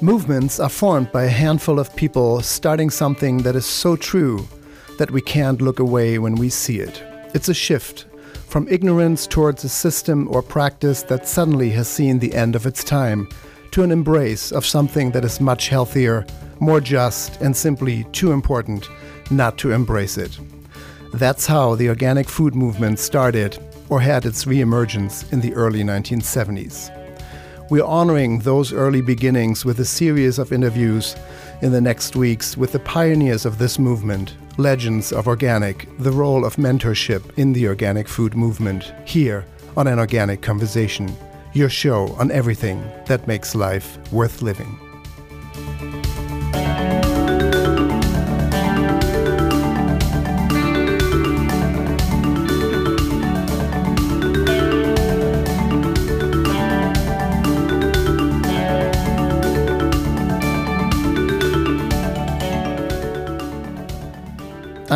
Movements are formed by a handful of people starting something that is so true that we can't look away when we see it. It's a shift from ignorance towards a system or practice that suddenly has seen the end of its time to an embrace of something that is much healthier, more just, and simply too important not to embrace it. That's how the organic food movement started or had its reemergence in the early 1970s. We're honoring those early beginnings with a series of interviews in the next weeks with the pioneers of this movement, legends of organic, the role of mentorship in the organic food movement, here on An Organic Conversation, your show on everything that makes life worth living.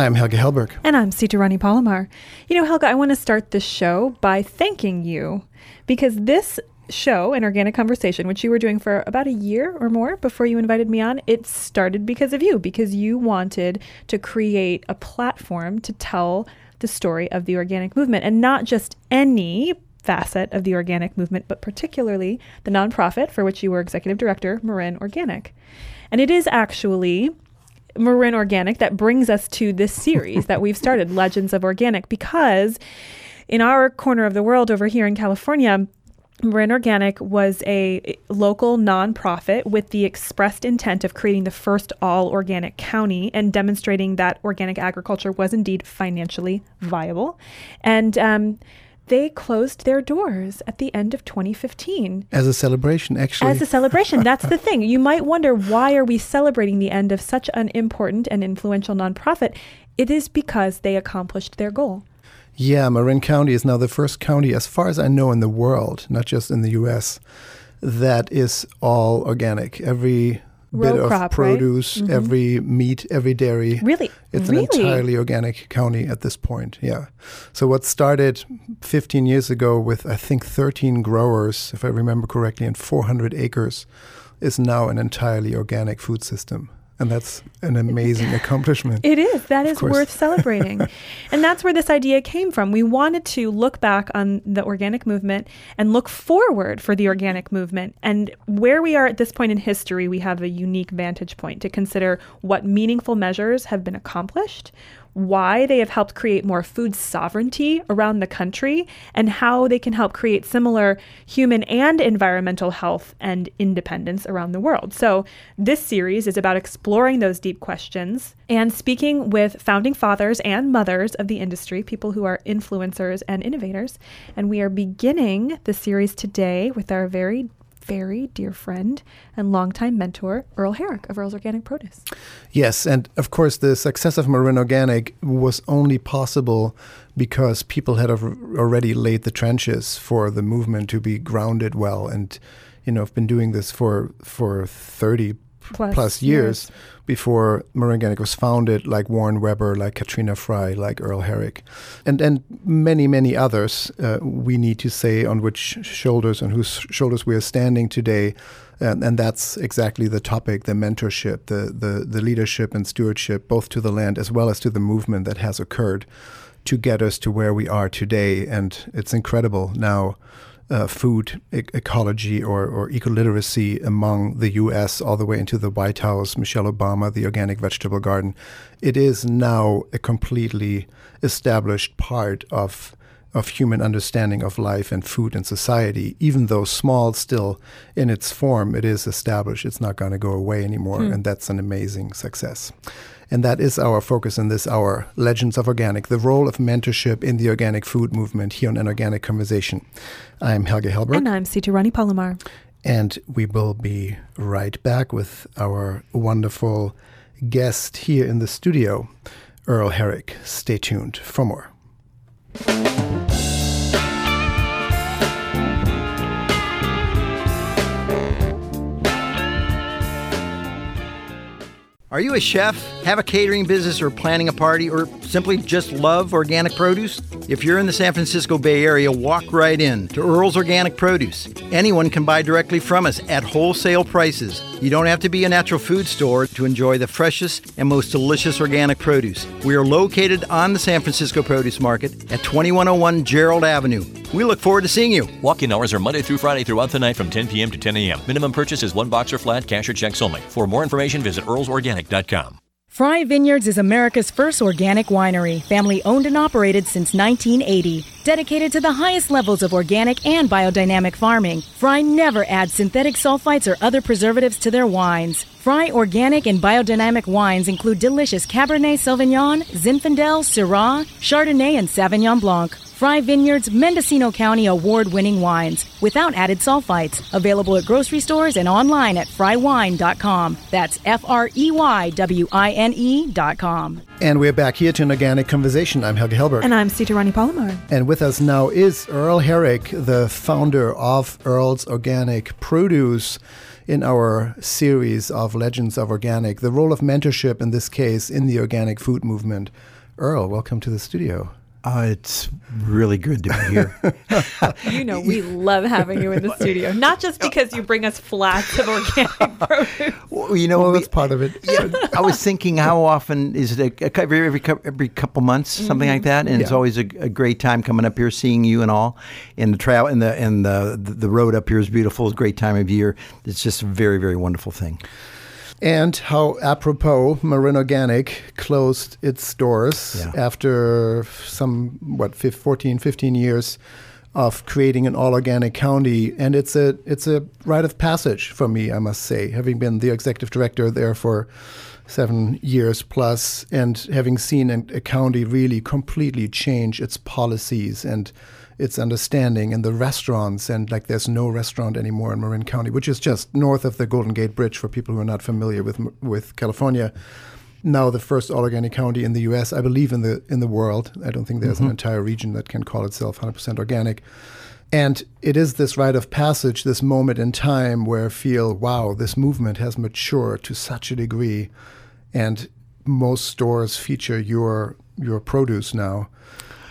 I'm Helge Hellberg. And I'm Sita Rani Palomar. You know, Helga, I want to start this show by thanking you because this show, An Organic Conversation, which you were doing for about a year or more before you invited me on, it started because of you, because you wanted to create a platform to tell the story of the organic movement and not just any facet of the organic movement, but particularly the nonprofit for which you were executive director, Marin Organic. And it is actually Marin Organic that brings us to this series that we've started, Legends of Organic, because in our corner of the world over here in California, Marin Organic was a local nonprofit with the expressed intent of creating the first all organic county and demonstrating that organic agriculture was indeed financially viable. And um, they closed their doors at the end of 2015 as a celebration actually. As a celebration that's the thing. You might wonder why are we celebrating the end of such an important and influential nonprofit? It is because they accomplished their goal. Yeah marin county is now the first county as far as i know in the world not just in the us that is all organic. Every bit of crop, produce, right? mm-hmm. every meat, every dairy. Really? It's really? an entirely organic county at this point. Yeah. So what started 15 years ago with I think 13 growers, if I remember correctly, and 400 acres, is now an entirely organic food system. And that's an amazing accomplishment. It is. That is worth celebrating. and that's where this idea came from. We wanted to look back on the organic movement and look forward for the organic movement. And where we are at this point in history, we have a unique vantage point to consider what meaningful measures have been accomplished, why they have helped create more food sovereignty around the country, and how they can help create similar human and environmental health and independence around the world. So, this series is about exploring those deep questions and speaking with founding fathers and mothers of the industry, people who are influencers and innovators. And we are beginning the series today with our very very dear friend and longtime mentor, Earl Herrick of Earl's Organic Produce. Yes, and of course, the success of Marin Organic was only possible because people had already laid the trenches for the movement to be grounded well, and you know, have been doing this for for thirty plus, plus years, years, before Marin Organic was founded, like Warren Weber, like Katrina Frey, like Earl Herrick, and and many many others. Uh, we need to say on which shoulders on whose shoulders we are standing today. And, and, that's exactly the topic the mentorship the, the the leadership and stewardship both to the land as well as to the movement that has occurred to get us to where we are today and it's incredible now uh, food e- ecology or, or ecoliteracy among the U.S. all the way into the White House, Michelle Obama, the organic vegetable garden. It is now a completely established part of of human understanding of life and food and society, even though small still in its form, it is established. It's not going to go away anymore, hmm. and that's an amazing success. And that is our focus in this hour Legends of Organic, the role of mentorship in the organic food movement here on An Organic Conversation. I'm Helge Hellberg. And I'm Sita Rani Palomar. And we will be right back with our wonderful guest here in the studio, Earl Herrick. Stay tuned for more. Are you a chef, have a catering business, or planning a party, or simply just love organic produce? If you're in the San Francisco Bay Area, walk right in to Earl's Organic Produce. Anyone can buy directly from us at wholesale prices. You don't have to be a natural food store to enjoy the freshest and most delicious organic produce. We are located on the San Francisco Produce Market at 2101 Gerald Avenue. We look forward to seeing you. Walk in hours are Monday through Friday throughout the night from 10 p.m. to 10 a.m. Minimum purchase is one box or flat, cash or checks only. For more information, visit earlsorganic.com. Frey Vineyards is America's first organic winery, family owned and operated since 1980. Dedicated to the highest levels of organic and biodynamic farming, Fry never adds synthetic sulfites or other preservatives to their wines. Frey organic and biodynamic wines include delicious Cabernet Sauvignon, Zinfandel, Syrah, Chardonnay, and Sauvignon Blanc. Frey Vineyards Mendocino County award winning wines without added sulfites. Available at grocery stores and online at freywine.com. That's F R E Y W I N E.com. And we're back here to an organic conversation. I'm Helge Hellberg. And I'm Sita Rani Palomar. And with us now is Earl Herrick, the founder of Earl's Organic Produce in our series of Legends of Organic, the role of mentorship in this case in the organic food movement. Earl, welcome to the studio. Uh, it's really good to be here. you know, we love having you in the studio, not just because you bring us flats of organic produce. Well, you know, well, that's part of it. Yeah, I was thinking, how often is it? A, every, every every couple months, something like that, and Yeah. it's always a, a great time coming up here, seeing you and all. And the travel and the and the the road up here is beautiful. It's a great time of year. It's just a very very wonderful thing. And how apropos Marin Organic closed its doors Yeah. after some, what, fif- 14, 15 years of creating an all organic county. And it's a, it's a rite of passage for me, I must say, having been the executive director there for seven years plus and having seen a county really completely change its policies and its understanding and the restaurants and like there's no restaurant anymore in Marin County, which is just north of the Golden Gate Bridge for people who are not familiar with with California. Now the first all organic county in the U.S. I believe in the in the world. I don't think there's an mm-hmm. entire region that can call itself 100% organic. And it is this rite of passage, this moment in time where I feel, wow, this movement has matured to such a degree, and most stores feature your your produce now,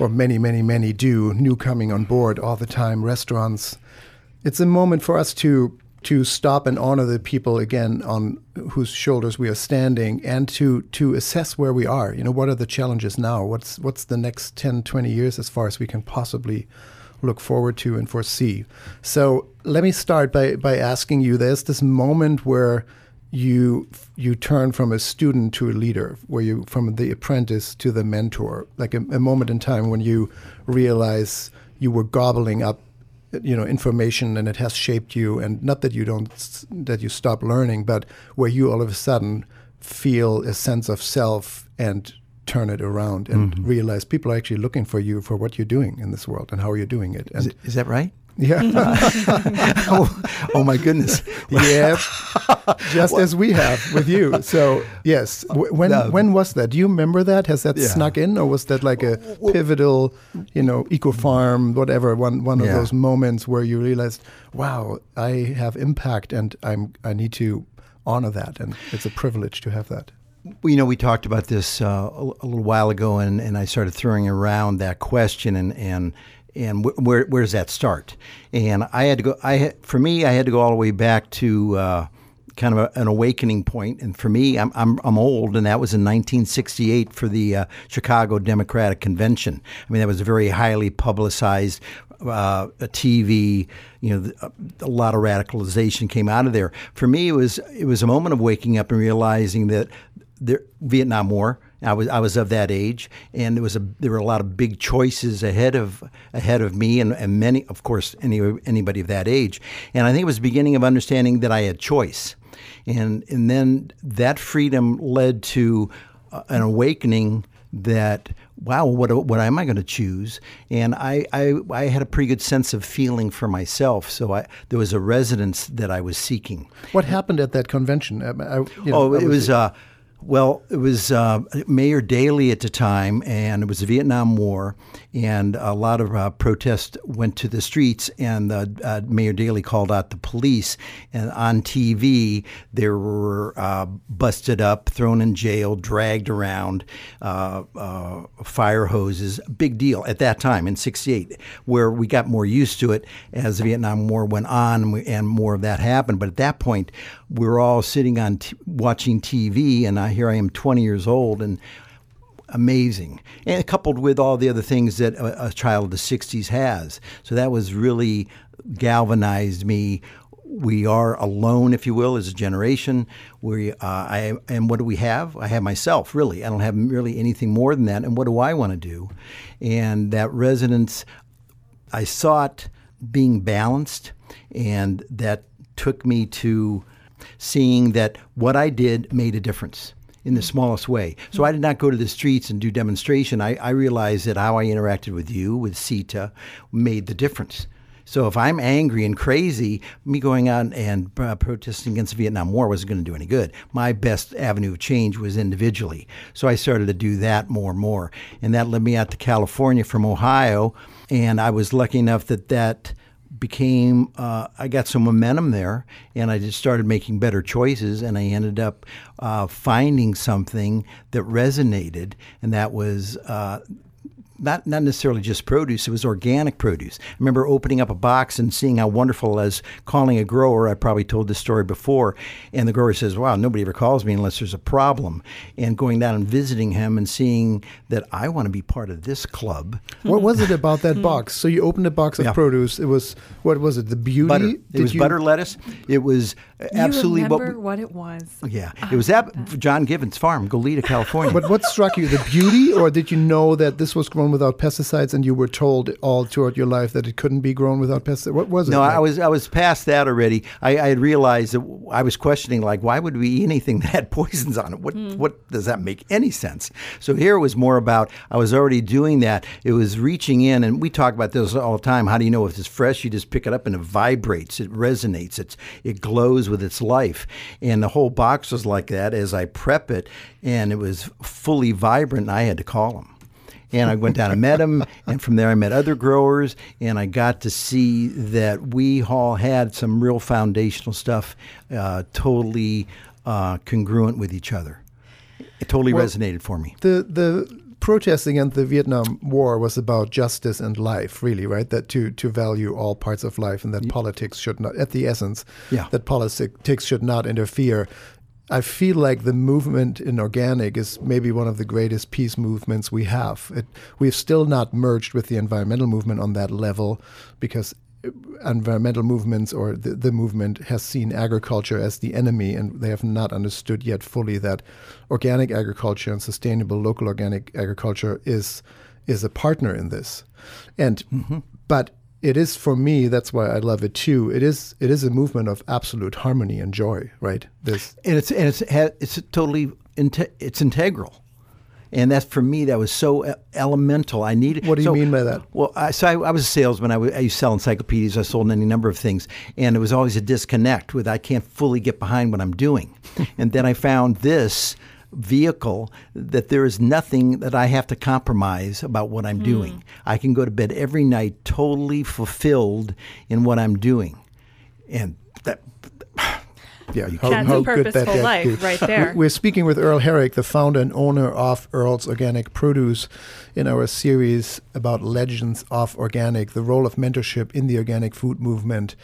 or many, many, many do. New coming on board all the time. Restaurants. It's a moment for us to to stop and honor the people again on whose shoulders we are standing and to to assess where we are you know what are the challenges now what's what's the next 10 20 years as far as we can possibly look forward to and foresee so let me start by by asking you there's this moment where you you turn from a student to a leader where you from the apprentice to the mentor. Like a, a moment in time when you realize you were gobbling up you know information and it has shaped you and not that you don't that you stop learning but where you all of a sudden feel a sense of self and turn it around and mm-hmm. realize people are actually looking for you for what you're doing in this world and how you're doing it. Is, and it, is that right? Yeah oh, oh my goodness. yeah just as we have with you so yes when No. when was that do you remember that has that Yeah. snuck in or was that like a pivotal you know eco farm whatever one one of Yeah. those moments where you realized wow i have impact and i'm i need to honor that and it's a privilege to have that Well, you know, we talked about this uh, a, a little while ago, and, and I started throwing around that question, and and and wh- where where does that start? And I had to go. I for me, I had to go all the way back to uh, kind of a, an awakening point. And for me, I'm, I'm I'm old, and that was in 1968 for the uh, Chicago Democratic Convention. I mean, that was a very highly publicized. Uh, a TV, you know, th- a lot of radicalization came out of there. For me, it was it was a moment of waking up and realizing that the Vietnam War. I was I was of that age, and there was a there were a lot of big choices ahead of ahead of me, and, and many, of course, any anybody of that age. And I think it was the beginning of understanding that I had choice, and and then that freedom led to uh, an awakening that wow what what am I going to choose and I, I I had a pretty good sense of feeling for myself so I there was a resonance that I was seeking what happened at that convention Um, I, you know, oh, I it was. Uh, Well, it was uh, Mayor Daley at the time, and it was the Vietnam War, and a lot of uh, protests went to the streets, and uh, Mayor Daley called out the police, and on TV they were uh, busted up, thrown in jail, dragged around, uh, uh, fire hoses, big deal at that time in '68, where we got more used to it as the Vietnam War went on, and, we, and more of that happened. But at that point, we were all sitting on t- watching TV, and I here I am 20 years old and amazing. And coupled with all the other things that a, a child of the 60s has. So that was really galvanized me we are alone, if you will, as a generation. We, uh, I, and what do we have? I have myself, really. I don't have really anything more than that. And what do I want to do? And that resonance, I sought being balanced, and that took me to seeing that what I did made a difference in the smallest way. So I did not go to the streets and do demonstration. I, I realized that how I interacted with you, with Sita, made the difference. So if I'm angry and crazy, me going out and uh, protesting against the Vietnam War wasn't going to do any good. My best avenue of change was individually. So I started to do that more and more. And that led me out to California from Ohio. And I was lucky enough that that became uh, I got some momentum there, and I just started making better choices, and I ended up uh, finding something that resonated, and that was uh, not not necessarily just produce; it was organic produce. I remember opening up a box and seeing how wonderful as calling a grower. I probably told this story before, and the grower says, "Wow, nobody ever calls me unless there's a problem." And going down and visiting him and seeing that I want to be part of this club. What was it about that hmm. box? So you opened a box of yeah. produce. It was what was it? The beauty. Butter. It Did was you... butter lettuce. It was absolutely you remember what, what it was. Oh, yeah, it was at John Givens Farm, Goleta, California. but what struck you? The beauty, or did you know that this was grown without pesticides, and you were told all throughout your life that it couldn't be grown without pesticides? What was it? No, like? I was I was past that already. I, I, had realized that I was questioning like, why would we eat anything that had poisons on it? What mm. what does that make any sense? So here it was more about I was already doing that. It was reaching in, and we talk about this all the time. How do you know if it's fresh? You just pick it up and it vibrates, it resonates, it's it glows with its life. And the whole box was like that as I prep it, and it was fully vibrant. I had to call them. And I went down and met him, and from there I met other growers, and I got to see that we all had some real foundational stuff, uh, totally uh, congruent with each other. It totally well, resonated for me. The the protest against the Vietnam War was about justice and life, really, right? That to to value all parts of life, and that yeah. politics should not, at the essence, yeah. that politics should not interfere. I feel like the movement in organic is maybe one of the greatest peace movements we have. It, we've still not merged with the environmental movement on that level because environmental movements or the, the movement has seen agriculture as the enemy, and they have not understood yet fully that organic agriculture and sustainable local organic agriculture is is a partner in this. And mm-hmm. but it is for me that's why I love it too. It is it is a movement of absolute harmony and joy, right? This and it's and it's it's totally it's integral and that for me that was so elemental. I needed. What do you so, mean by that? Well, I, so I, I, was a salesman. I, w- I used to sell encyclopedias. I sold any number of things, and it was always a disconnect with I can't fully get behind what I'm doing. and then I found this vehicle that there is nothing that I have to compromise about what I'm mm. doing. I can go to bed every night totally fulfilled in what I'm doing, and that yeah, you That's how a purposeful that, life right there. We're speaking with Earl Herrick, the founder and owner of Earl's Organic Produce, in our series about legends of organic, the role of mentorship in the organic food movement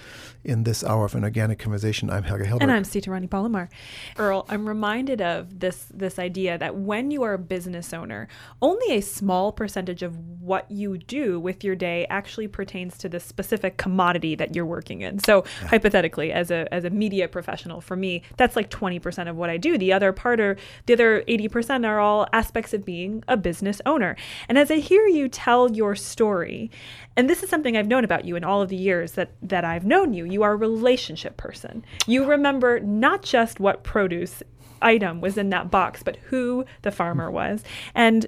in this hour of an organic conversation. I'm Helge Hellberg. And I'm Sita Rani Palomar. Earl, I'm reminded of this this idea that when you are a business owner, only a small percentage of what you do with your day actually pertains to the specific commodity that you're working in. So yeah. hypothetically, as a as a media professional, for me, that's like 20% of what I do. The other part or the other 80% are all aspects of being a business owner. And as I hear you tell your story, and this is something I've known about you in all of the years that that I've known you, you are a relationship person. You remember not just what produce item was in that box, but who the farmer was. And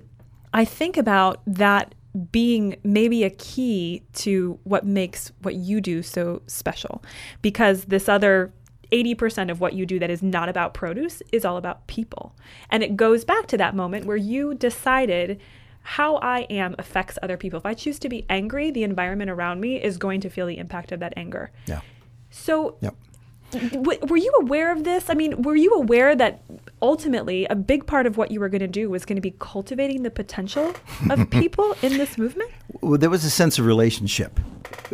I think about that being maybe a key to what makes what you do so special because this other 80% of what you do that is not about produce is all about people. And it goes back to that moment where you decided how I am affects other people. If I choose to be angry, the environment around me is going to feel the impact of that anger. Yeah. So, Yep. w- were you aware of this? I mean, were you aware that ultimately a big part of what you were going to do was going to be cultivating the potential of people in this movement? Well, there was a sense of relationship,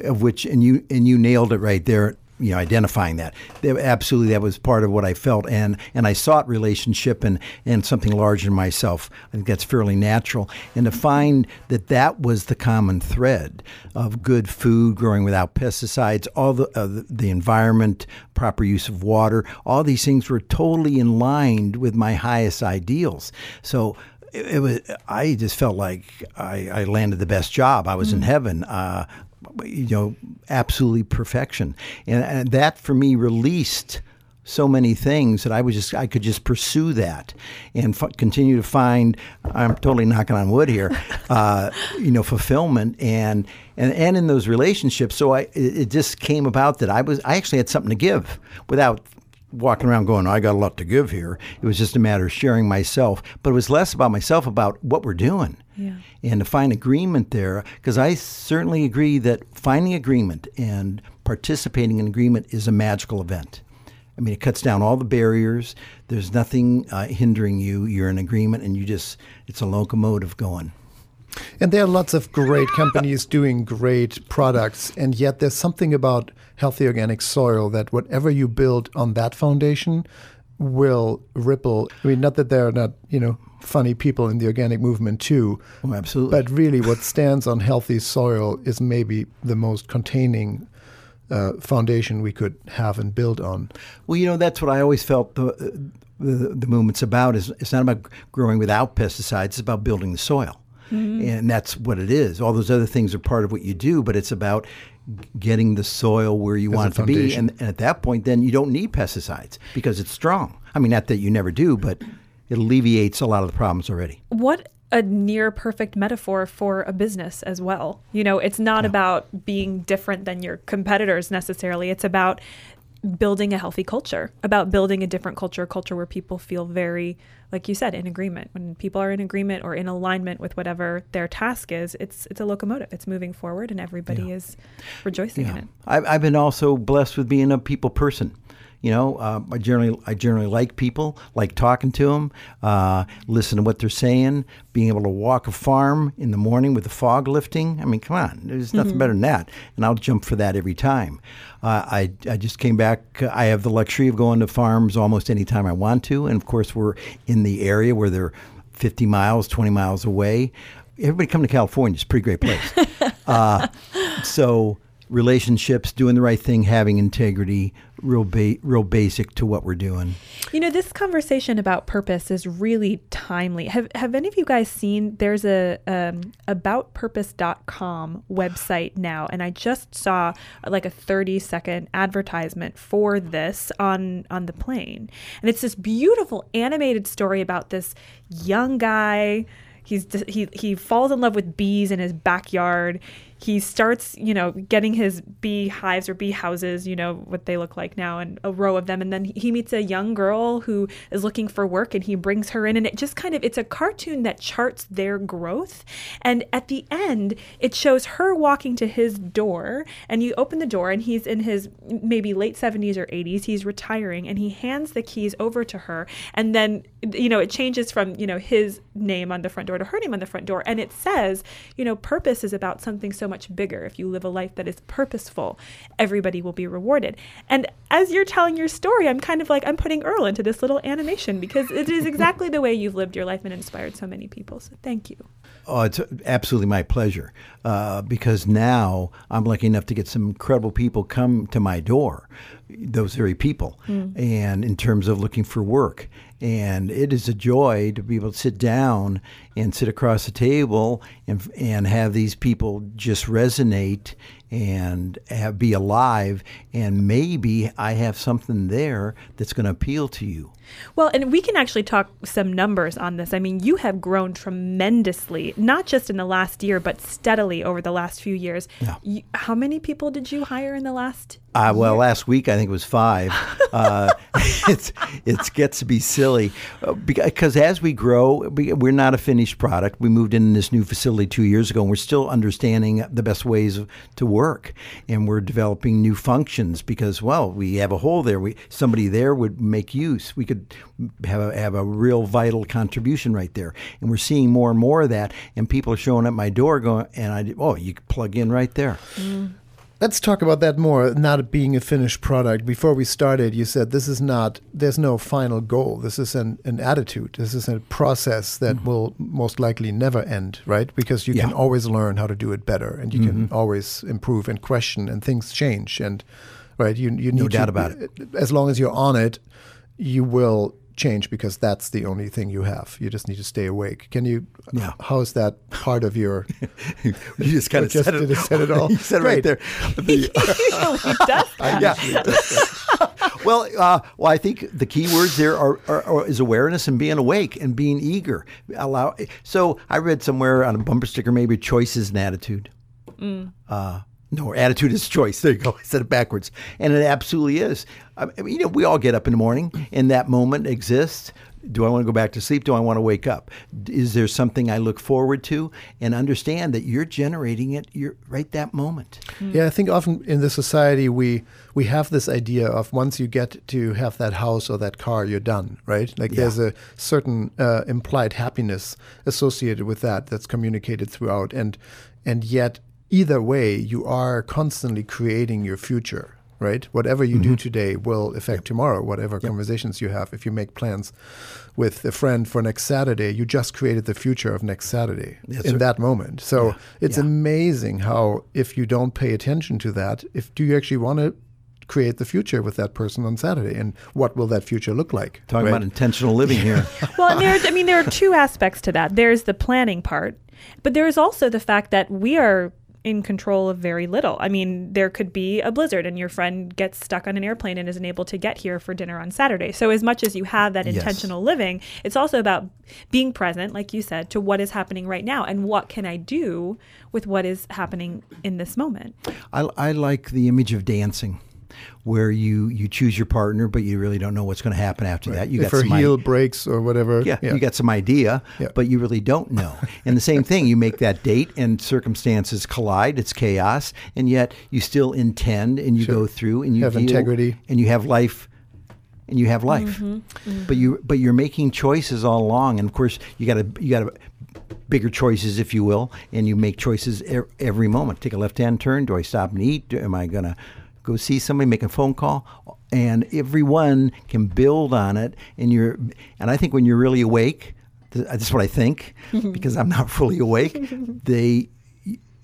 of which, and you and you nailed it right there. You know, identifying that. Absolutely, that was part of what I felt, and and I sought relationship and and something larger than myself. I think that's fairly natural, and to find that that was the common thread of good food, growing without pesticides, all the uh, the- environment, proper use of water, all these things were totally in line with my highest ideals. So it, it was I just felt like I, I landed the best job. I was in heaven. Uh, you know, absolutely perfection, and, and that for me released so many things that I was just I could just pursue that and f- continue to find. I'm totally knocking on wood here, uh, you know, fulfillment and and and in those relationships. So I it, it just came about that I was I actually had something to give without walking around going, I got a lot to give here. It was just a matter of sharing myself, but it was less about myself, about what we're doing. Yeah. And to find agreement there, because I certainly agree that finding agreement and participating in agreement is a magical event. I mean, it cuts down all the barriers. There's nothing uh, hindering you. You're in agreement, and you just, it's a locomotive going. And there are lots of great companies doing great products, and yet there's something about healthy organic soil that whatever you build on that foundation will ripple. I mean, not that there are not, you know, funny people in the organic movement too, Oh, absolutely. but really what stands on healthy soil is maybe the most containing uh, foundation we could have and build on. Well, you know, that's what I always felt the, the, the movement's about. Is It's not about growing without pesticides, it's about building the soil. Mm-hmm. And that's what it is. All those other things are part of what you do, but it's about getting the soil where you As want it to be. And, and at that point, then you don't need pesticides because it's strong. I mean, not that you never do, but it alleviates a lot of the problems already. what a near perfect metaphor for a business as well. You know, it's not about being different than your competitors necessarily. It's about building a healthy culture, about building a different culture, a culture where people feel very, like you said, in agreement. When people are in agreement or in alignment with whatever their task is, it's it's a locomotive. It's moving forward, and everybody is rejoicing in it. I've, I've been also blessed with being a people person. You know, uh, I generally I generally like people, like talking to them, uh, listen to what they're saying, being able to walk a farm in the morning with the fog lifting. I mean, come on, there's nothing better than that, and I'll jump for that every time. Uh, I I just came back. I have the luxury of going to farms almost any time I want to, and of course we're in the area where they're 50 miles, 20 miles away. Everybody come to California; it's a pretty great place. uh, so relationships, doing the right thing, having integrity, real ba- real basic to what we're doing. You know, this conversation about purpose is really timely. Have Have any of you guys seen? There's a um, aboutpurpose.com website now, and I just saw like a 30 second advertisement for this on on the plane, and it's this beautiful animated story about this young guy. He's he he falls in love with bees in his backyard. He starts, you know, getting his bee hives or bee houses, you know, what they look like now, and a row of them. And then he meets a young girl who is looking for work, and he brings her in. And it just kind of it's a cartoon that charts their growth. And at the end, it shows her walking to his door, and you open the door, and he's in his maybe late 70s or 80s. He's retiring, and he hands the keys over to her, and then you know it changes from you know his name on the front door to her name on the front door, and it says, you know, purpose is about something so much bigger. If you live a life that is purposeful, everybody will be rewarded. And as you're telling your story, I'm kind of like I'm putting Earl into this little animation because it is exactly the way you've lived your life and inspired so many people. So thank you. Oh, it's absolutely my pleasure uh, because now I'm lucky enough to get some incredible people come to my door, those very people, and in terms of looking for work. And it is a joy to be able to sit down and sit across the table and, and have these people just resonate and have, be alive. And maybe I have something there that's going to appeal to you. Well, and we can actually talk some numbers on this. I mean, you have grown tremendously, not just in the last year, but steadily over the last few years. Yeah. You, how many people did you hire in the last? Uh, well, last week I think it was five. uh, it's it gets to be silly uh, because as we grow, we're not a finished product. We moved in this new facility two years ago, and we're still understanding the best ways to work, and we're developing new functions because well, we have a hole there. We somebody there would make use. We could have a, have a real vital contribution right there, and we're seeing more and more of that. And people are showing up my door going, and I oh, you plug in right there. Mm. Let's talk about that more, not being a finished product. Before we started, you said this is not, there's no final goal. This is an, an attitude. This is a process that mm-hmm. will most likely never end, right? Because you yeah. can always learn how to do it better and you mm-hmm. can always improve and question and things change. And, right, you, you need no doubt to, about it. As long as you're on it, you will change because that's the only thing you have. You just need to stay awake. Can you? Yeah. How is that part of your? you just kind of said, it. said it all. you said it right there. The, yeah. well, uh, well, I think the key words there are, are, are, is awareness and being awake and being eager. Allow. So I read somewhere on a bumper sticker maybe choices and attitude. Mm. Uh, no, attitude is choice. There you go. I said it backwards. And it absolutely is. I mean, you know, we all get up in the morning and that moment exists. Do I want to go back to sleep? Do I want to wake up? Is there something I look forward to? And understand that you're generating it you're right that moment. Yeah, I think often in the society we we have this idea of once you get to have that house or that car, you're done, right? Like yeah. there's a certain uh, implied happiness associated with that that's communicated throughout, and and yet either way, you are constantly creating your future, right? Whatever you mm-hmm. do today will affect yep. tomorrow, whatever yep. conversations you have. If you make plans with a friend for next Saturday, you just created the future of next Saturday That's in right. that moment. So yeah. it's yeah. amazing how, if you don't pay attention to that, if do you actually want to create the future with that person on Saturday, and what will that future look like? Talking right? about intentional living here. well, there's, I mean, there are two aspects to that. There's the planning part, but there is also the fact that we are in control of very little. I mean, there could be a blizzard and your friend gets stuck on an airplane and isn't able to get here for dinner on Saturday. So, as much as you have that yes. intentional living, it's also about being present, like you said, to what is happening right now and what can I do with what is happening in this moment. I, I like the image of dancing where you you choose your partner, but you really don't know what's going to happen after right. that. You if got her some heel I- breaks or whatever. Yeah, yeah, you got some idea, yeah. but you really don't know. and the same thing, you make that date, and circumstances collide. It's chaos, and yet you still intend, and you sure. go through, and you have integrity, and you have life and you have life. Mm-hmm, mm-hmm. But you but you're making choices all along, and of course you got to you got to bigger choices, if you will, and you make choices er- every moment. Take a left hand turn. Do I stop and eat? Am I gonna go see somebody, make a phone call, and everyone can build on it. And you're, and I think when you're really awake, that's what I think, because I'm not fully awake. They,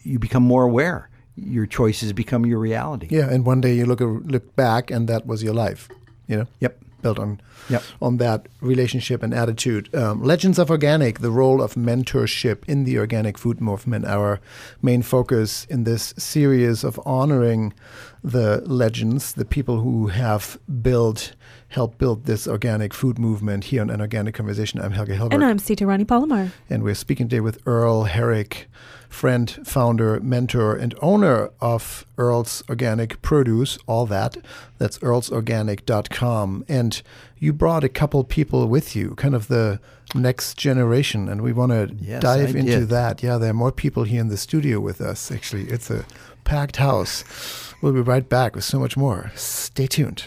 you become more aware. Your choices become your reality. Yeah, and one day you look look back, and that was your life. You know. Yep built on yep. on that relationship and attitude. Um, Legends of Organic, the role of mentorship in the organic food movement, our main focus in this series of honoring the legends, the people who have built, helped build this organic food movement here on An Organic Conversation. I'm Helge Hellberg. And I'm Sita Rani Palomar. And we're speaking today with Earl Herrick friend, founder, mentor, and owner of Earl's Organic Produce, all that. That's earlsorganic.com. And you brought a couple people with you, kind of the next generation, and we want to yes, dive I into did. that. Yeah, there are more people here in the studio with us, actually. It's a packed house. We'll be right back with so much more. Stay tuned.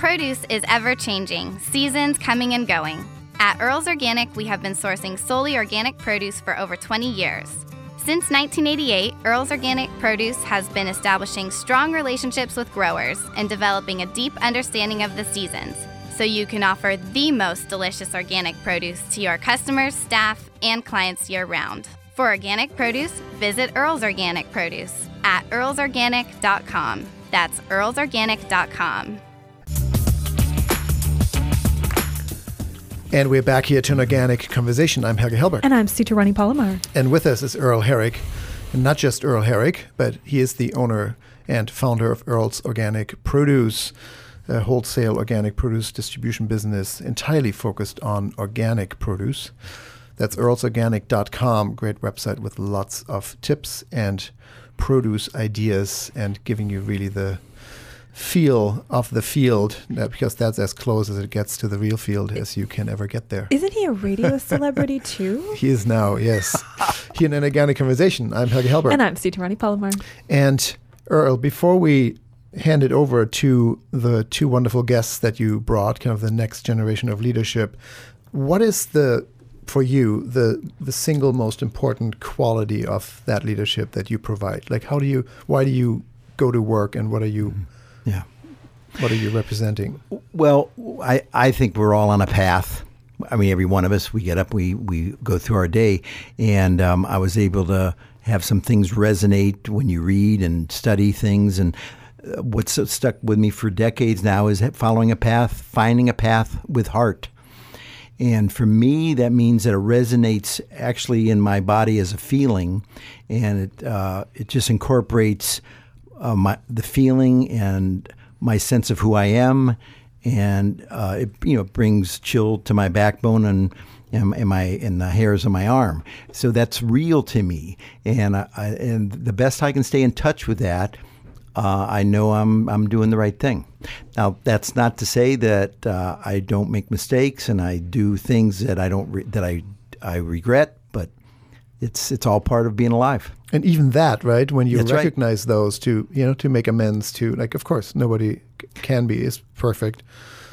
Produce is ever changing, seasons coming and going. At Earl's Organic, we have been sourcing solely organic produce for over 20 years. Since 1988, Earl's Organic Produce has been establishing strong relationships with growers and developing a deep understanding of the seasons so you can offer the most delicious organic produce to your customers, staff, and clients year round. For organic produce, visit Earl's Organic Produce at earlsorganic.com. That's earlsorganic.com. And we're back here to an organic conversation. I'm Helge Hellberg. And I'm Sita Rani Palomar. And with us is Earl Herrick. And not just Earl Herrick, but he is the owner and founder of Earl's Organic Produce, a wholesale organic produce distribution business entirely focused on organic produce. That's earlsorganic.com, great website with lots of tips and produce ideas and giving you really the feel of the field uh, because that's as close as it gets to the real field as you can ever get there. Isn't he a radio celebrity too? He is now, yes. he in an organic conversation. I'm Helge Hellberg. And I'm Sita Rani Palomar. And Earl, before we hand it over to the two wonderful guests that you brought, kind of the next generation of leadership, what is the for you the the single most important quality of that leadership that you provide? Like how do you why do you go to work and what are you mm-hmm yeah. What are you representing? Well, I, I think we're all on a path. I mean, every one of us, we get up, we, we go through our day. And um, I was able to have some things resonate when you read and study things. And uh, what's stuck with me for decades now is following a path, finding a path with heart. And for me, that means that it resonates actually in my body as a feeling, and it uh, it just incorporates uh, my the feeling and my sense of who I am, and uh, it you know brings chill to my backbone and and, my and the hairs on my arm. So that's real to me, and I, and the best I can stay in touch with that. Uh, I know I'm I'm doing the right thing. Now that's not to say that uh, I don't make mistakes and I do things that I don't re- that I I regret, but it's it's all part of being alive. And even that, right? When you That's recognize right. those to you know to make amends to like, of course, nobody can be is perfect,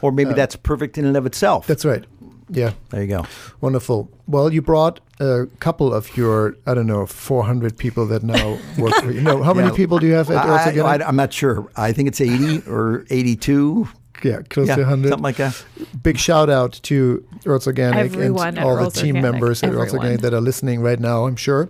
or maybe uh, that's perfect in and of itself. That's right. Yeah. There you go. Wonderful. Well, you brought a couple of your, I don't know, 400 people that now work for you. No, how many people do you have at I, I, I'm not sure. I think it's 80 or 82 yeah, close yeah, to 100. Something like that. Big shout out to Earls Organic Everyone and all the team Organic. members at Earls Organic that are listening right now, I'm sure.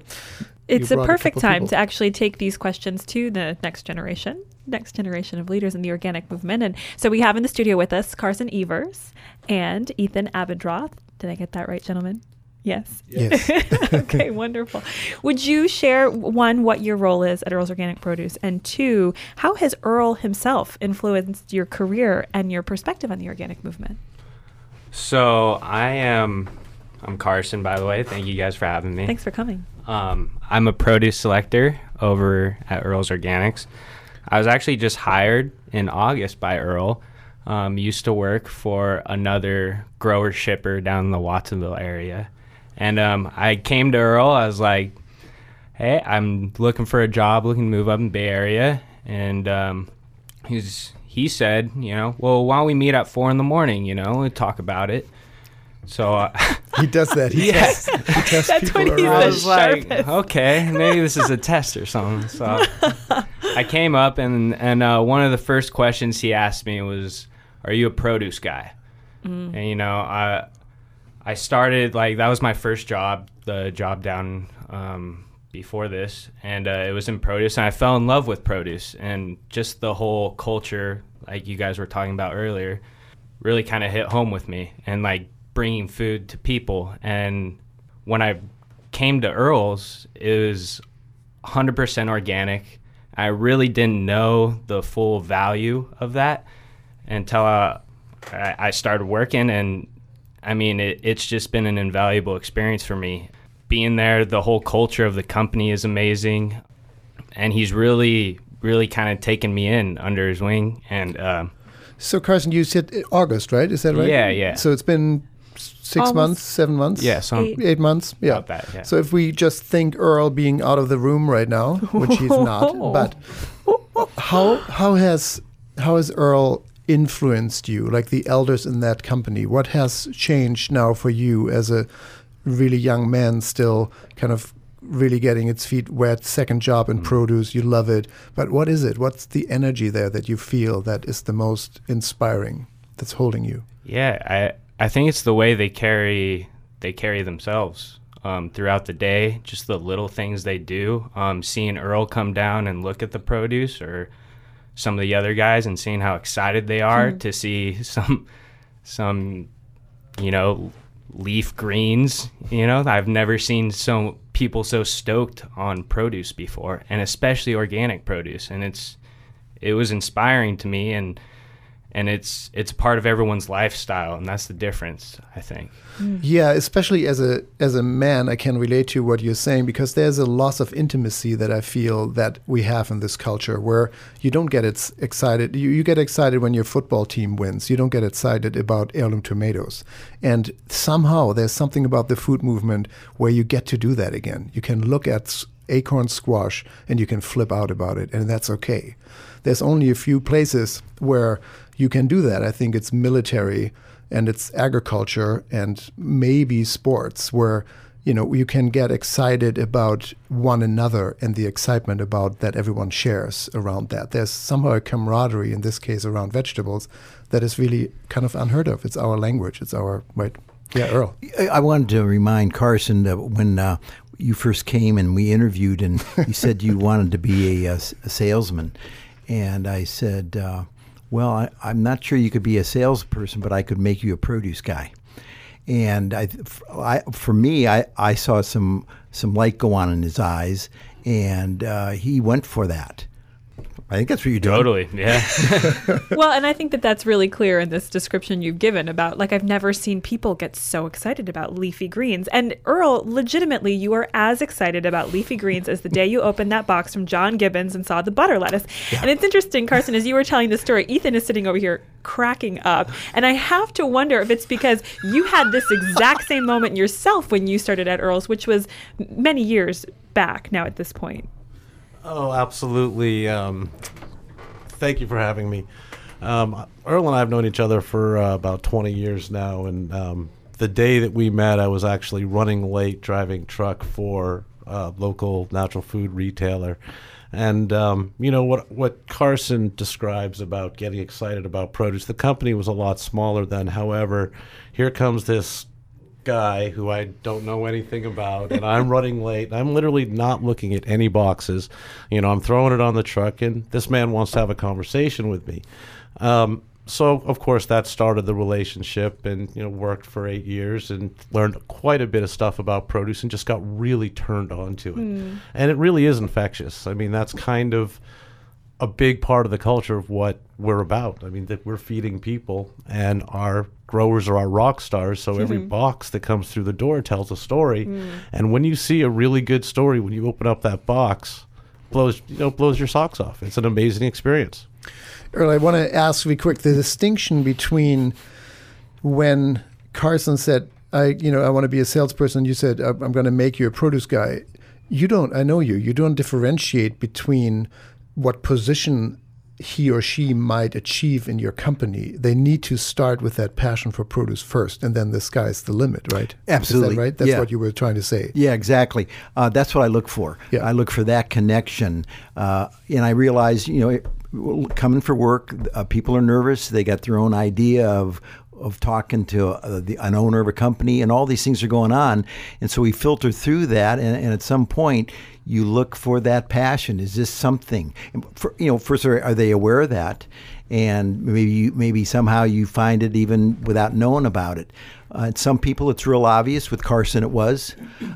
It's a perfect a time people. to actually take these questions to the next generation, next generation of leaders in the organic movement. And so we have in the studio with us Carson Evers and Ethan Abendroth. Did I get that right, gentlemen? Yes. Yes. okay, wonderful. Would you share one what your role is at Earl's Organic Produce, and two, how has Earl himself influenced your career and your perspective on the organic movement? So I am. I'm Carson, by the way. Thank you guys for having me. Thanks for coming. Um, I'm a produce selector over at Earl's Organics. I was actually just hired in August by Earl. Um, used to work for another grower shipper down in the Watsonville area and um, I came to Earl. I was like, "Hey, I'm looking for a job, looking to move up in the Bay Area." And um, he's he said, "You know, well, why don't we meet at four in the morning? You know, and talk about it." So uh, he does that. He yes, tests, he tests That's people when he's around. I was like, okay, maybe this is a test or something. So I came up, and and uh, one of the first questions he asked me was, "Are you a produce guy?" Mm. And you know, I I started like that was my first job, the job down um, before this, and uh, it was in produce, and I fell in love with produce and just the whole culture, like you guys were talking about earlier, really kind of hit home with me, and like bringing food to people. And when I came to Earl's, it was 100% organic. I really didn't know the full value of that until uh, I started working and I mean, it, it's just been an invaluable experience for me. Being there, the whole culture of the company is amazing. And he's really, really kind of taken me in under his wing. And uh, so, Carson, you said August, right? Is that right? Yeah, yeah. So it's been six Almost months, seven months? Yeah, so eight. eight months. Yeah. That, yeah. So if we just think Earl being out of the room right now, which he's not, but how how has how has Earl influenced you, like the elders in that company? What has changed now for you as a really young man, still kind of really getting its feet wet, second job in mm. produce? You love it. But what is it? What's the energy there that you feel that is the most inspiring that's holding you? Yeah, I, I think it's the way they carry they carry themselves. Um, throughout the day, just the little things they do. Um, seeing Earl come down and look at the produce, or some of the other guys and seeing how excited they are Hmm. to see some some you know leaf greens you know i've never seen so people so stoked on produce before and especially organic produce and it's it was inspiring to me and and it's it's part of everyone's lifestyle and that's the difference i think mm. Yeah, especially as a as a man, I can relate to what you're saying because there's a loss of intimacy that I feel that we have in this culture where you don't get it excited. You, you get excited when your football team wins. You don't get excited about heirloom tomatoes. And somehow there's something about the food movement where you get to do that again. You can look at s- acorn squash and you can flip out about it, and that's okay. There's only a few places where you can do that. I think it's military and it's agriculture and maybe sports where you know you can get excited about one another and the excitement about that everyone shares around that. There's somehow a camaraderie in this case around vegetables that is really kind of unheard of. It's our language. It's our right? Yeah earl. I- wanted to remind Carson that when uh, you first came and we interviewed, and you said you wanted to be a, s- a salesman, and I said, uh, "Well, I, I'm not sure you could be a salesperson, but I could make you a produce guy." And I, I- for me, I, I saw some some light go on in his eyes, and uh, he went for that. I think that's what you're doing. totally yeah well, and I think that that's really clear in this description you've given about like I've never seen people get so excited about leafy greens. And Earl, legitimately, you are as excited about leafy greens as the day you opened that box from John Gibbons and saw the butter lettuce. And it's interesting, Carson, as you were telling the story, Ethan is sitting over here cracking up. And I have to wonder if it's because you had this exact same moment yourself when you started at Earl's, which was many years back now at this point. Oh, absolutely. Um, thank you for having me. Um, Earl and I have known each other for uh, about 20 years now, and um, the day that we met, I was actually running late driving truck for a local natural food retailer. And um, you know what what Carson describes about getting excited about produce. The company was a lot smaller then. However, here comes this guy who I don't know anything about, and I'm running late. I'm literally not looking at any boxes. You know, I'm throwing it on the truck, and this man wants to have a conversation with me. Um, so, of course, that started the relationship, and you know, worked for eight years and learned quite a bit of stuff about produce, and just got really turned on to it. And it really is infectious. I mean, that's kind of a big part of the culture of what we're about. I mean, that we're feeding people, and our growers are our rock stars. So every mm-hmm. box that comes through the door tells a story. Mm. And when you see a really good story, when you open up that box, blows you know blows your socks off. It's an amazing experience. Earl, I want to ask really quick the distinction between when Carson said, "I, you know, I want to be a salesperson." You said, "I'm I'm going to make you a produce guy." You don't. I know you. You don't differentiate between what position he or she might achieve in your company. They need to start with that passion for produce first, and then the sky's the limit, right? Absolutely. That right? That's Yeah. what you were trying to say. Yeah, exactly. Uh, that's what I look for. Yeah. I look for that connection, uh, and I realize, you know, it- coming for work, uh, people are nervous. They got their own idea of of talking to uh, the, an owner of a company, and all these things are going on, and so we filter through that, and, and at some point. You look for that passion. Is this something? For, you know, first, are, are they aware of that? And maybe you, maybe somehow you find it even without knowing about it. Uh, some people, it's real obvious. With Carson, it was.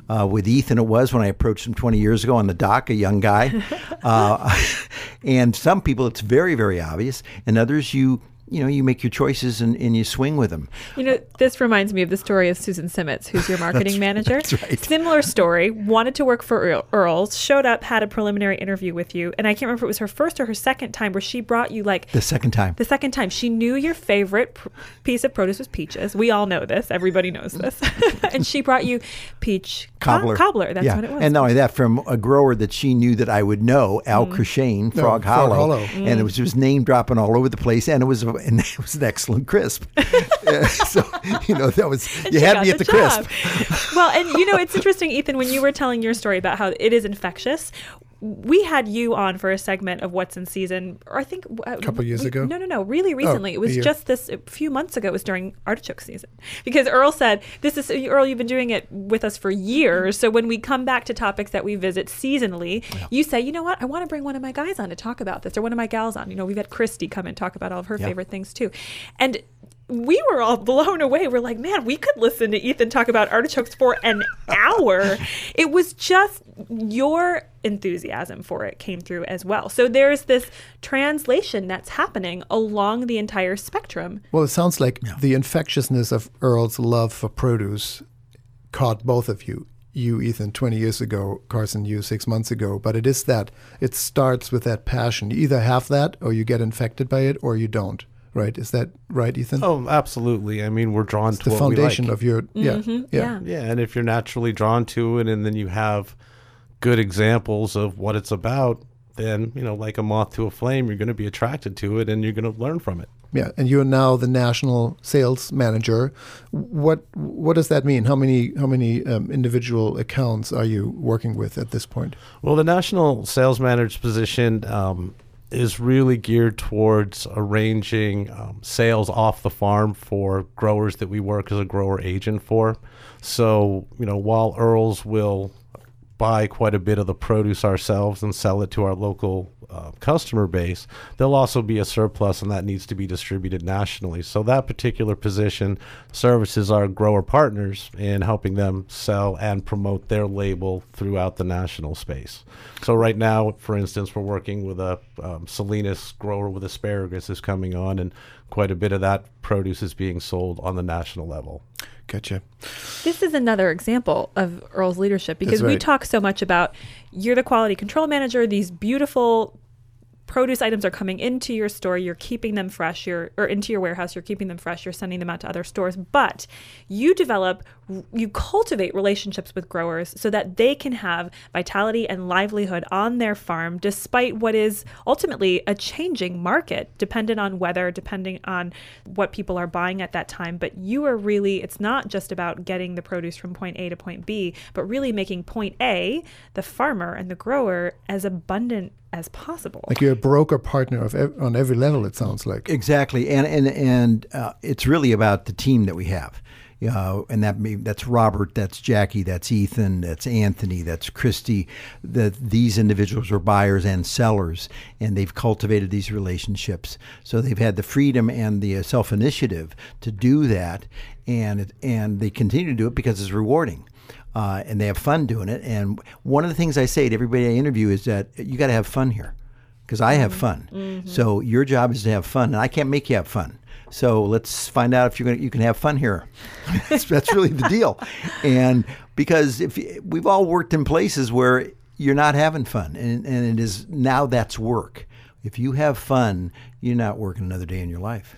Uh, with Ethan, it was when I approached him 20 years ago on the dock, a young guy. uh, and some people, it's very, very obvious. And others, you you know, you make your choices and, and you swing with them. You know, this reminds me of the story of Susan Simmons, who's your marketing manager. that's right. Similar story. Wanted to work for Earl's, showed up, had a preliminary interview with you, and I can't remember if it was her first or her second time where she brought you like The second time. the second time she knew your favorite pr- piece of produce was peaches. We all know this. Everybody knows this. and she brought you peach co- cobbler. cobbler. That's yeah. what it was. And not only that, from a grower that she knew that I would know, Al Mm. Courchesne, Frog Frog Hollow, Hollow. and it was just name dropping all over the place, and it was a, and it was an excellent crisp. Uh, so you know that was And you had me at the, job. crisp. well, and you know, it's interesting, Ethan, when you were telling your story about how it is infectious. We had you on for a segment of what's in season, or I think uh, a couple years we, ago. No, no, no, really recently. Oh, it was just this a few months ago. It was during artichoke season because Earl said, "This is Earl. You've been doing it with us for years. So when we come back to topics that we visit seasonally, you say, you know what? I want to bring one of my guys on to talk about this, or one of my gals on. You know, we've had Christy come and talk about all of her Yeah. favorite things too, and." We were all blown away. We're like, man, we could listen to Ethan talk about artichokes for an hour. it was just your enthusiasm for it came through as well. So there's this translation that's happening along the entire spectrum. Well, it sounds like the infectiousness of Earl's love for produce caught both of you. You, Ethan, 20 years ago, Carson, you six months ago. But it is that it starts with that passion. You either have that or you get infected by it or you don't, right? Is that right, Ethan? Oh, absolutely. I mean, we're drawn to the what foundation we like. of your, yeah, Mhm, yeah. yeah. Yeah, and if you're naturally drawn to it, and then you have good examples of what it's about, then you know, like a moth to a flame, you're going to be attracted to it, and you're going to learn from it. Yeah, and you're now the national sales manager. What what does that mean? How many how many um, individual accounts are you working with at this point? Well, the national sales manager's position um, is really geared towards arranging um, sales off the farm for growers that we work as a grower agent for. So, you know, while Earls will buy quite a bit of the produce ourselves and sell it to our local uh, customer base, there'll also be a surplus and that needs to be distributed nationally. So that particular position services our grower partners in helping them sell and promote their label throughout the national space. So right now, for instance, we're working with a um, Salinas grower with asparagus is coming on and quite a bit of that produce is being sold on the national level. Gotcha. This is another example of Earl's leadership because That's we talk so much about you're the quality control manager, these beautiful produce items are coming into your store, you're keeping them fresh, you're or into your warehouse, you're keeping them fresh, you're sending them out to other stores, but you develop you cultivate relationships with growers so that they can have vitality and livelihood on their farm despite what is ultimately a changing market dependent on weather, depending on what people are buying at that time, but you are really it's not just about getting the produce from point A to point B, but really making point A, the farmer and the grower as abundant as possible. Like you're a broker partner of ev- on every level. It sounds like. Exactly, and and and uh, it's really about the team that we have. Uh, and that may, that's Robert, that's Jackie, that's Ethan, that's Anthony, that's Christy. That these individuals are buyers and sellers, and they've cultivated these relationships. So they've had the freedom and the uh, self initiative to do that, and and they continue to do it because it's rewarding. Uh, and they have fun doing it. And one of the things I say to everybody I interview is that you got to have fun here because I have fun. So your job is to have fun, and I can't make you have fun. So let's find out if you're gonna you can have fun here. that's, that's really the deal, and because if we've all worked in places where you're not having fun, and, and it is now that's work. If you have fun, you're not working another day in your life.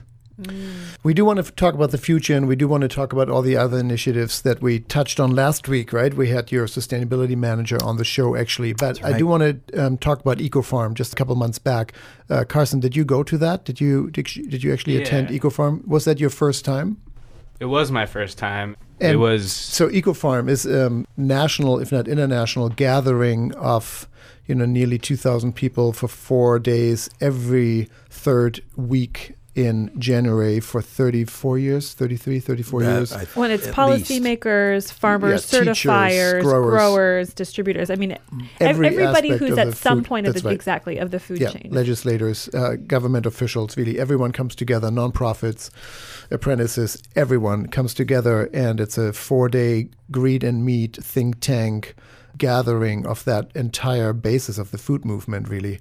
We do want to talk about the future, and we do want to talk about all the other initiatives that we touched on last week, right? We had your sustainability manager on the show, actually. But I do want to um, talk about EcoFarm just a couple months back. Uh, Carson, did you go to that? Did you did you, did you actually attend Yeah. EcoFarm? Was that your first time? It was my first time. And it was So EcoFarm is um, national, if not international, gathering of you know nearly 2,000 people for four days every third week in January for 34 years, 33, 34 That- years. I- when it's policymakers, farmers, Yeah, teachers, certifiers, growers. growers. distributors. I mean, Every everybody who's at some food- point of the right. exactly of the food yeah, chain. legislators, uh, government officials, really everyone comes together, nonprofits, apprentices, everyone comes together, and it's a four-day greed and meat think tank gathering of that entire basis of the food movement, really.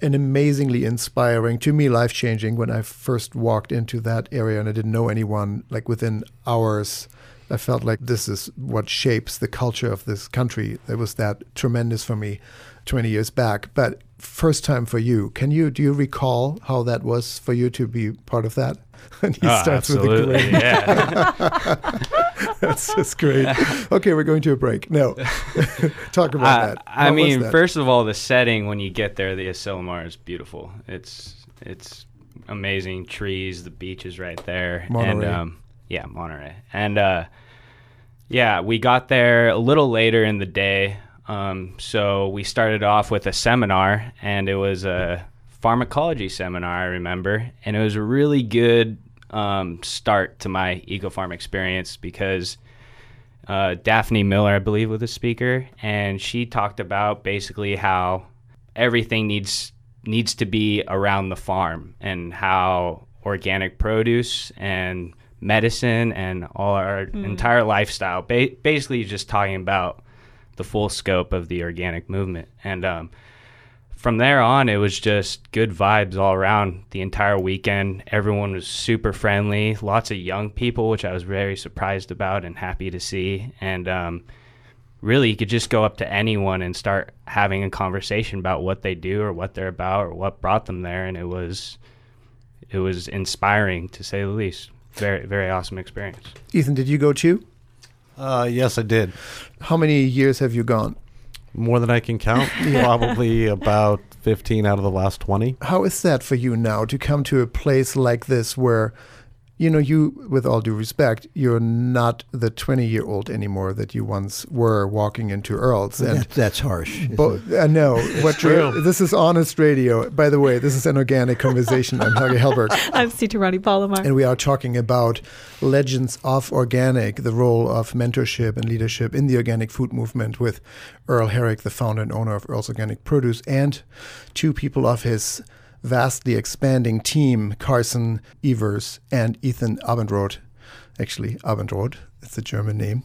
And amazingly inspiring, to me, life changing when I first walked into that area and I didn't know anyone. Like within hours, I felt like this is what shapes the culture of this country. It was that tremendous for me 20 years back. But first time for you, can you do you recall how that was for you to be part of that? And he Oh, starts with a absolutely, great. yeah. That's just great. Okay, we're going to a break. No, talk about I, that. I What mean, that? first of all, the setting when you get there, the Asilomar is beautiful. It's it's amazing trees, the beach is right there, and um, yeah, Monterey, and uh, yeah, we got there a little later in the day. Um, so we started off with a seminar, and it was a farmacology seminar, I remember. And it was a really good um, start to my EcoFarm experience because uh, Daphne Miller, I believe, was the speaker, and she talked about basically how everything needs needs to be around the farm and how organic produce and medicine and all our mm. entire lifestyle ba- basically just talking about the full scope of the organic movement. And um, from there on it was just good vibes all around the entire weekend. Everyone was super friendly lots of young people which i was very surprised about and happy to see. And um, really you could just go up to anyone and start having a conversation about what they do or what they're about or what brought them there. And it was it was inspiring to say the least. Very very awesome experience. Ethan did you go too uh, yes i did. How many years have you gone? More than i can count. Probably about 15 out of the last 20 how is that for you now to come to a place like this where you know, you, with all due respect, you're not the 20 year old anymore that you once were walking into Earl's. And that, that's harsh. Bo- I know. What true. This is honest radio. By the way, this is an organic conversation. I'm Helge Hellberg. I'm Sita Rani Palomar. And we are talking about legends of organic, the role of mentorship and leadership in the organic food movement with Earl Herrick, the founder and owner of Earl's Organic Produce, and two people of his vastly expanding team, Carson Evers and Ethan Abendroth. Actually, Abendroth, it's a German name.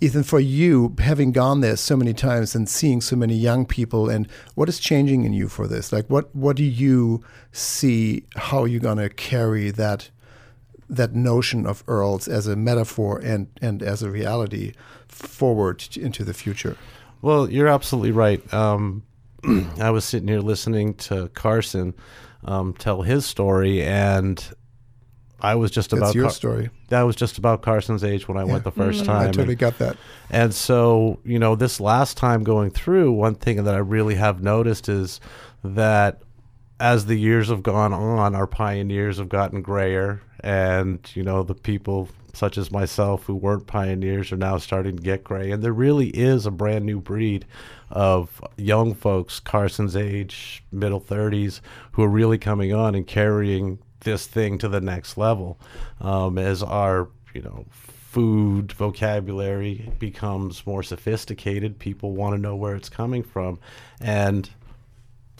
Ethan, for you, having gone there so many times and seeing so many young people, and what is changing in you for this? Like, what what do you see? How are you gonna carry that that notion of Earls as a metaphor and and as a reality forward into the future? Well, you're absolutely right. Um, I was sitting here listening to Carson um, tell his story, and I was just about your Car- story. That was just about Carson's age when I yeah. went the 1st mm-hmm. time. I totally and, got that. And so, you know, this last time going through, one thing that I really have noticed is that as the years have gone on, our pioneers have gotten grayer, and you know, the people such as myself who weren't pioneers are now starting to get gray. And there really is a brand new breed of young folks, Carson's age, middle 30s, who are really coming on and carrying this thing to the next level um, as our, you know, food vocabulary becomes more sophisticated. People want to know where it's coming from. And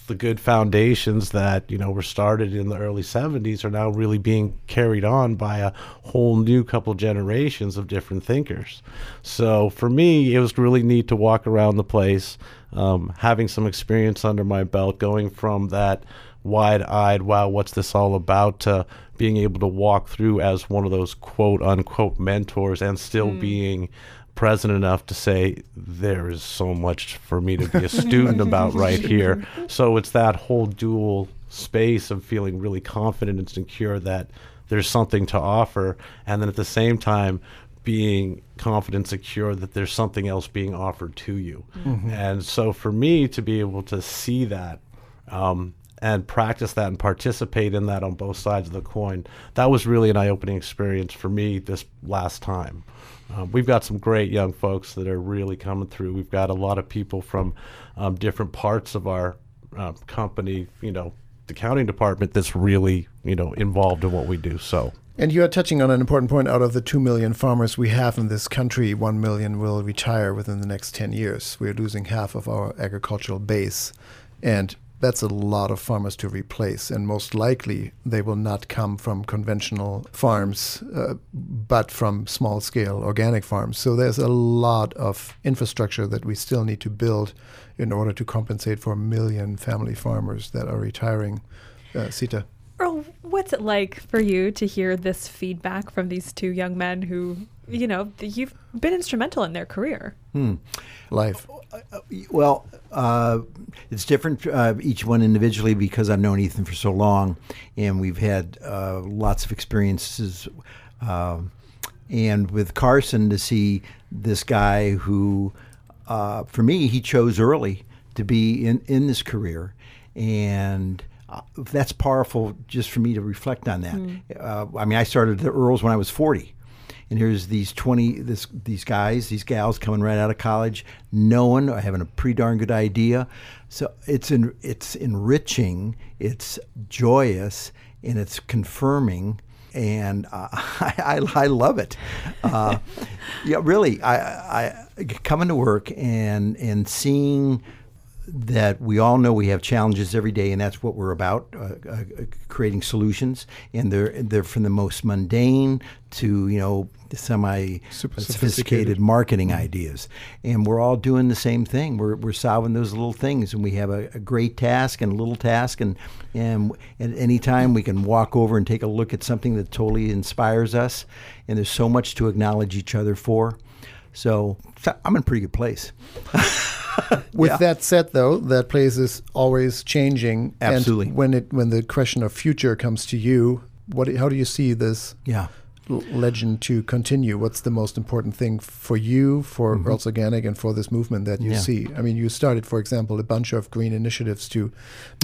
the good foundations that you know were started in the early 70s are now really being carried on by a whole new couple generations of different thinkers so for me it was really neat to walk around the place um, having some experience under my belt going from that wide-eyed wow what's this all about to being able to walk through as one of those quote unquote mentors and still mm. being present enough to say there is so much for me to be a student about right here. So it's that whole dual space of feeling really confident and secure that there's something to offer, and then at the same time being confident, secure that there's something else being offered to you. Mm-hmm. And so for me to be able to see that. Um, and practice that and participate in that on both sides of the coin. That was really an eye opening experience for me this last time. Um, we've got some great young folks that are really coming through. We've got a lot of people from um, different parts of our uh, company, you know, the accounting department that's really, you know, involved in what we do. So. And you are touching on an important point. Out of the 2 million farmers we have in this country, 1 million will retire within the next 10 years. We're losing half of our agricultural base. And that's a lot of farmers to replace, and most likely they will not come from conventional farms, uh, but from small scale organic farms. So there's a lot of infrastructure that we still need to build in order to compensate for a million family farmers that are retiring. Uh, Sita. Earl, what's it like for you to hear this feedback from these two young men who, you know, you've been instrumental in their career? Hmm. Life. Well, uh, it's different uh, each one individually because I've known Ethan for so long, and we've had uh, lots of experiences. Um, and with Carson, to see this guy who, uh, for me, he chose early to be in in this career, and uh, that's powerful just for me to reflect on that. Mm. I mean, I started the Earls when I was forty and here's these 20 this these guys, these gals coming right out of college, knowing or having a pretty darn good idea. So it's en- it's enriching, it's joyous, and it's confirming and uh, I, I, I, love it. Uh, yeah, really, I, I coming to work and and seeing that we all know we have challenges every day, and that's what we're about: uh, uh, creating solutions. And they're they're from the most mundane to you know semi sophisticated. sophisticated marketing mm-hmm. ideas, and we're all doing the same thing. We're we're solving those little things, and we have a, a great task and a little task, and and at any time we can walk over and take a look at something that totally inspires us. And there's so much to acknowledge each other for. So I'm in a pretty good place. With yeah. that said, though, that place is always changing. Absolutely. And when it when the question of future comes to you, what how do you see this? Yeah legend to continue? What's the most important thing for you, for mm-hmm. Earls Organic, and for this movement that you yeah. see? I mean, you started, for example, a bunch of green initiatives to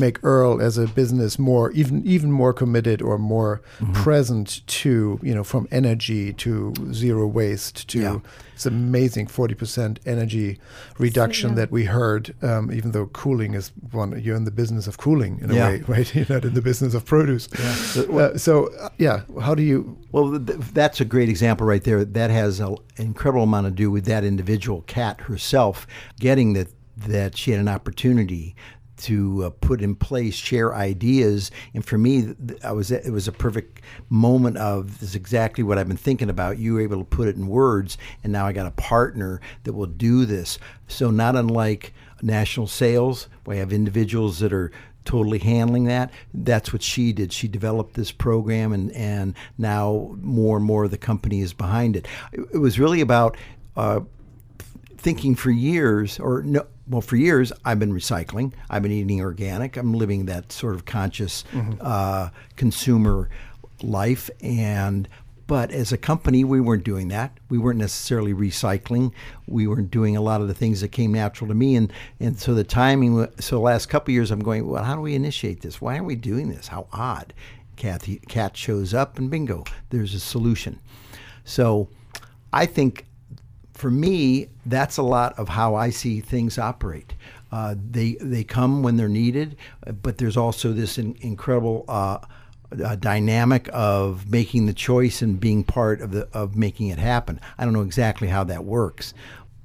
make Earl as a business more, even even more committed or more mm-hmm. present to, you know, from energy to zero waste to yeah. it's amazing forty percent energy reduction so, yeah. that we heard. Um, even though cooling is one, you're in the business of cooling in a way, right? You're not in the business of produce. Uh, so, uh, yeah, how do you? Well, th- that's a great example right there. That has an incredible amount to do with that individual cat herself getting that that she had an opportunity to uh, put in place, share ideas, and for me, I was it was a perfect moment of this is exactly what I've been thinking about. You were able to put it in words, and now I got a partner that will do this. So not unlike national sales, we have individuals that are totally handling that. That's what she did. She developed this program, and and now more and more of the company is behind it. It, it was really about uh, thinking for years, or no. Well, for years, I've been recycling. I've been eating organic. I'm living that sort of conscious mm-hmm. uh, consumer life, and but as a company, we weren't doing that. We weren't necessarily recycling. We weren't doing a lot of the things that came natural to me. And, and so the timing, so the last couple years, I'm going, well, how do we initiate this? Why are we doing this? How odd. Kathy, Cat shows up and bingo, there's a solution. So I think for me, that's a lot of how I see things operate. Uh, they, they come when they're needed, but there's also this in, incredible uh, uh, dynamic of making the choice and being part of the of making it happen. I don't know exactly how that works.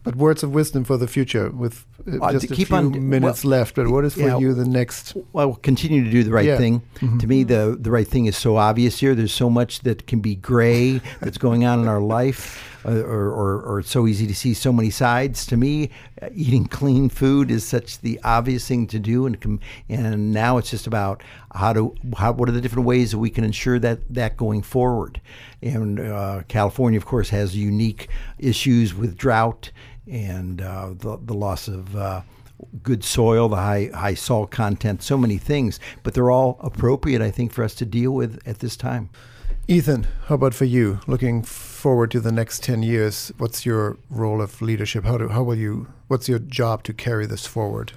But words of wisdom for the future with uh, uh just a few on, minutes well, left. But what is for yeah, you the next? Well, continue to do the right yeah. thing. Mm-hmm. To me, the the right thing is so obvious here. There's so much that can be gray that's going on in our life or, or, or it's so easy to see so many sides. To me, uh, eating clean food is such the obvious thing to do, and and now it's just about how to how what are the different ways that we can ensure that that going forward. And uh, California, of course, has unique issues with drought and uh, the the loss of uh, good soil, the high high salt content, so many things, but they're all appropriate, I think, for us to deal with at this time. Ethan, how about for you? Looking forward to the next 10 years, what's your role of leadership? How, do, how will you, what's your job to carry this forward?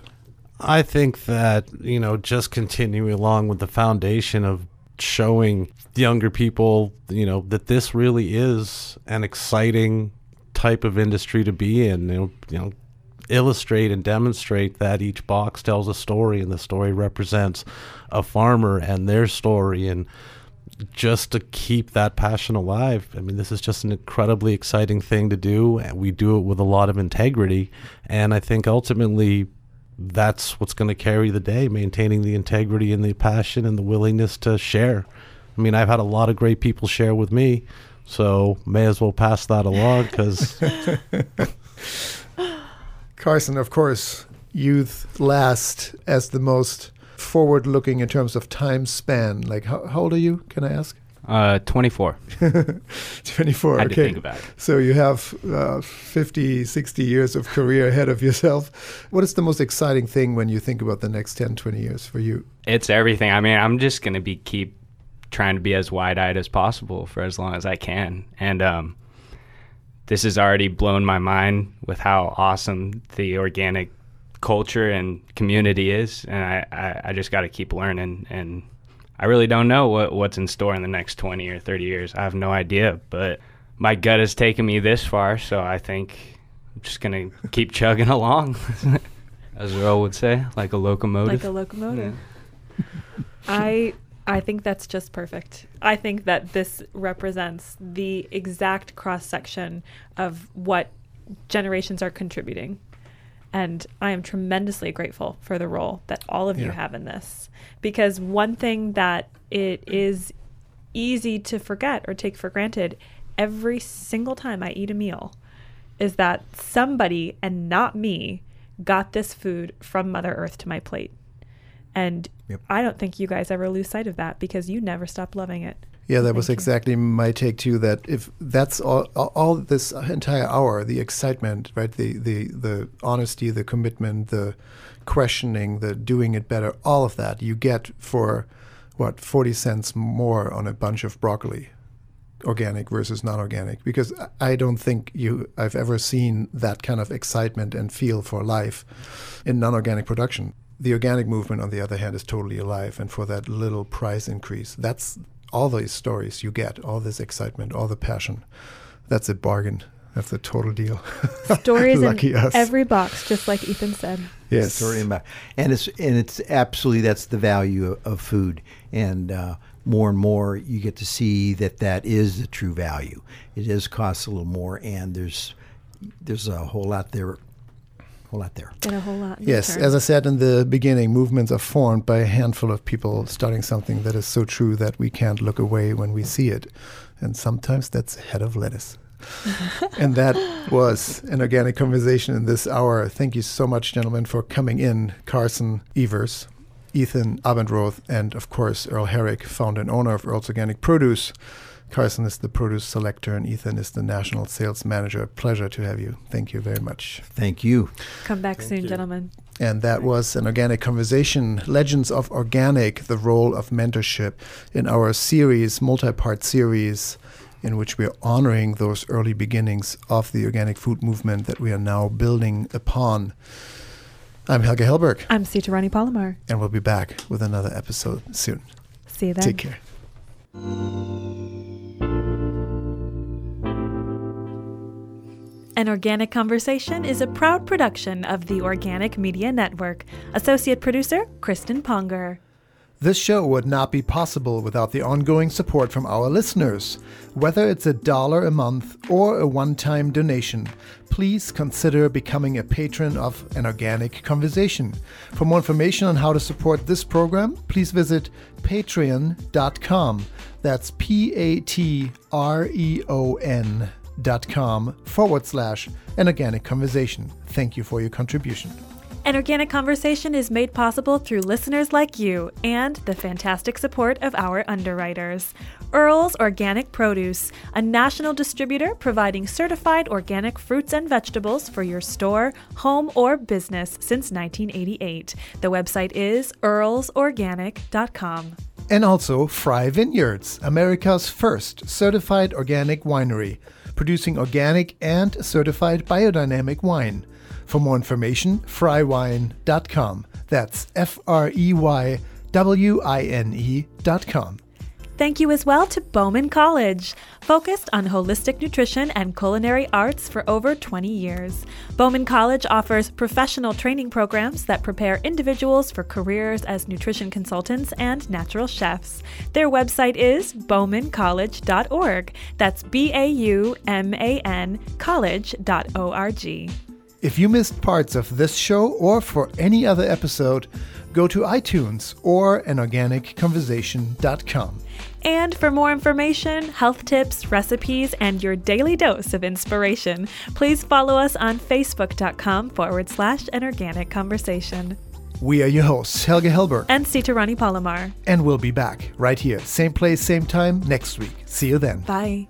I think that, you know, just continuing along with the foundation of showing younger people, you know, that this really is an exciting type of industry to be in. You know, you know illustrate and demonstrate that each box tells a story and the story represents a farmer and their story and just to keep that passion alive. I mean, this is just an incredibly exciting thing to do, and we do it with a lot of integrity. And I think ultimately, that's what's going to carry the day: maintaining the integrity and the passion and the willingness to share. I mean, I've had a lot of great people share with me, so may as well pass that along because. Carson, of course, youth last as the most forward looking in terms of time span? Like, how, how old are you? Can I ask? Uh, 24. 24. Had okay. To think about it. So you have uh, 50, 60 years of career ahead of yourself. What is the most exciting thing when you think about the next 10, 20 years for you? It's everything. I mean, I'm just going to be keep trying to be as wide eyed as possible for as long as I can. And um, this has already blown my mind with how awesome the organic culture and community is, and I, I, I just got to keep learning. And I really don't know what, what's in store in the next 20 or 30 years. I have no idea, but my gut has taken me this far, so I think I'm just gonna keep chugging along, as Earl would say, like a locomotive. Like a locomotive. I I think that's just perfect. I think that this represents the exact cross section of what generations are contributing. And I am tremendously grateful for the role that all of you have in this. Because one thing that it is easy to forget or take for granted every single time I eat a meal is that somebody and not me got this food from Mother Earth to my plate. And Yep. I don't think you guys ever lose sight of that because you never stop loving it. Yeah, that was Thank you. exactly my take too. That if that's all, all, this entire hour, the excitement, right, the the the honesty, the commitment, the questioning, the doing it better, all of that you get for what forty cents more on a bunch of broccoli, organic versus non-organic. Because I- I don't think you I've ever seen that kind of excitement and feel for life in non-organic production. The organic movement, on the other hand, is totally alive, and for that little price increase, that's all these stories you get, all this excitement, all the passion. That's a bargain. That's a total deal. Stories Lucky in us. every box, just like Ethan said. yes. story about, and it's and it's absolutely that's the value of, of food, and uh, more and more you get to see that that is the true value. It does cost a little more, and there's there's a whole lot there, whole lot there. A whole lot. Yes, as I said in the beginning, movements are formed by a handful of people starting something that is so true that we can't look away when we see it. And sometimes that's a head of lettuce. and that was an organic conversation in this hour. Thank you so much, gentlemen, for coming in. Carson Evers, Ethan Abendroth, and of course, Earl Herrick, founder and owner of Earl's Organic Produce. Carson is the produce selector, and Ethan is the national sales manager. Pleasure to have you. Thank you very much. Thank you. Come back soon, gentlemen. And that was an organic conversation, Legends of Organic, the role of mentorship in our series, multi part series, in which we are honoring those early beginnings of the organic food movement that we are now building upon. I'm Helge Hellberg, I'm Sita Rani Palomar. and we'll be back with another episode soon. See you then. Take care. An Organic Conversation is a proud production of the Organic Media Network. Associate producer, Kristen Ponger. This show would not be possible without the ongoing support from our listeners. Whether it's a dollar a month or a one time donation, please consider becoming a patron of An Organic Conversation. For more information on how to support this program, please visit patreon.com. That's P A T R E O N dot com forward slash An Organic Conversation. Thank you for your contribution. An Organic Conversation is made possible through listeners like you and the fantastic support of our underwriters. Earl's Organic Produce, a national distributor providing certified organic fruits and vegetables for your store, home, or business since 1988. The website is earlsorganic.com. And also Frey Vineyards, America's first certified organic winery, producing organic and certified biodynamic wine. For more information, freywine.com. That's F R E Y W I N E.com. Thank you as well to Bauman College, focused on holistic nutrition and culinary arts for over 20 years. Bauman College offers professional training programs that prepare individuals for careers as nutrition consultants and natural chefs. Their website is baumancollege.org. That's B A U M A N college.org. If you missed parts of this show or for any other episode, go to iTunes or anorganicconversation.com. And for more information, health tips, recipes, and your daily dose of inspiration, please follow us on facebook.com forward slash an organic conversation. We are your hosts, Helge Hellberg, And Sita Rani Palomar. and we'll be back right here, same place, same time next week. See you then. Bye.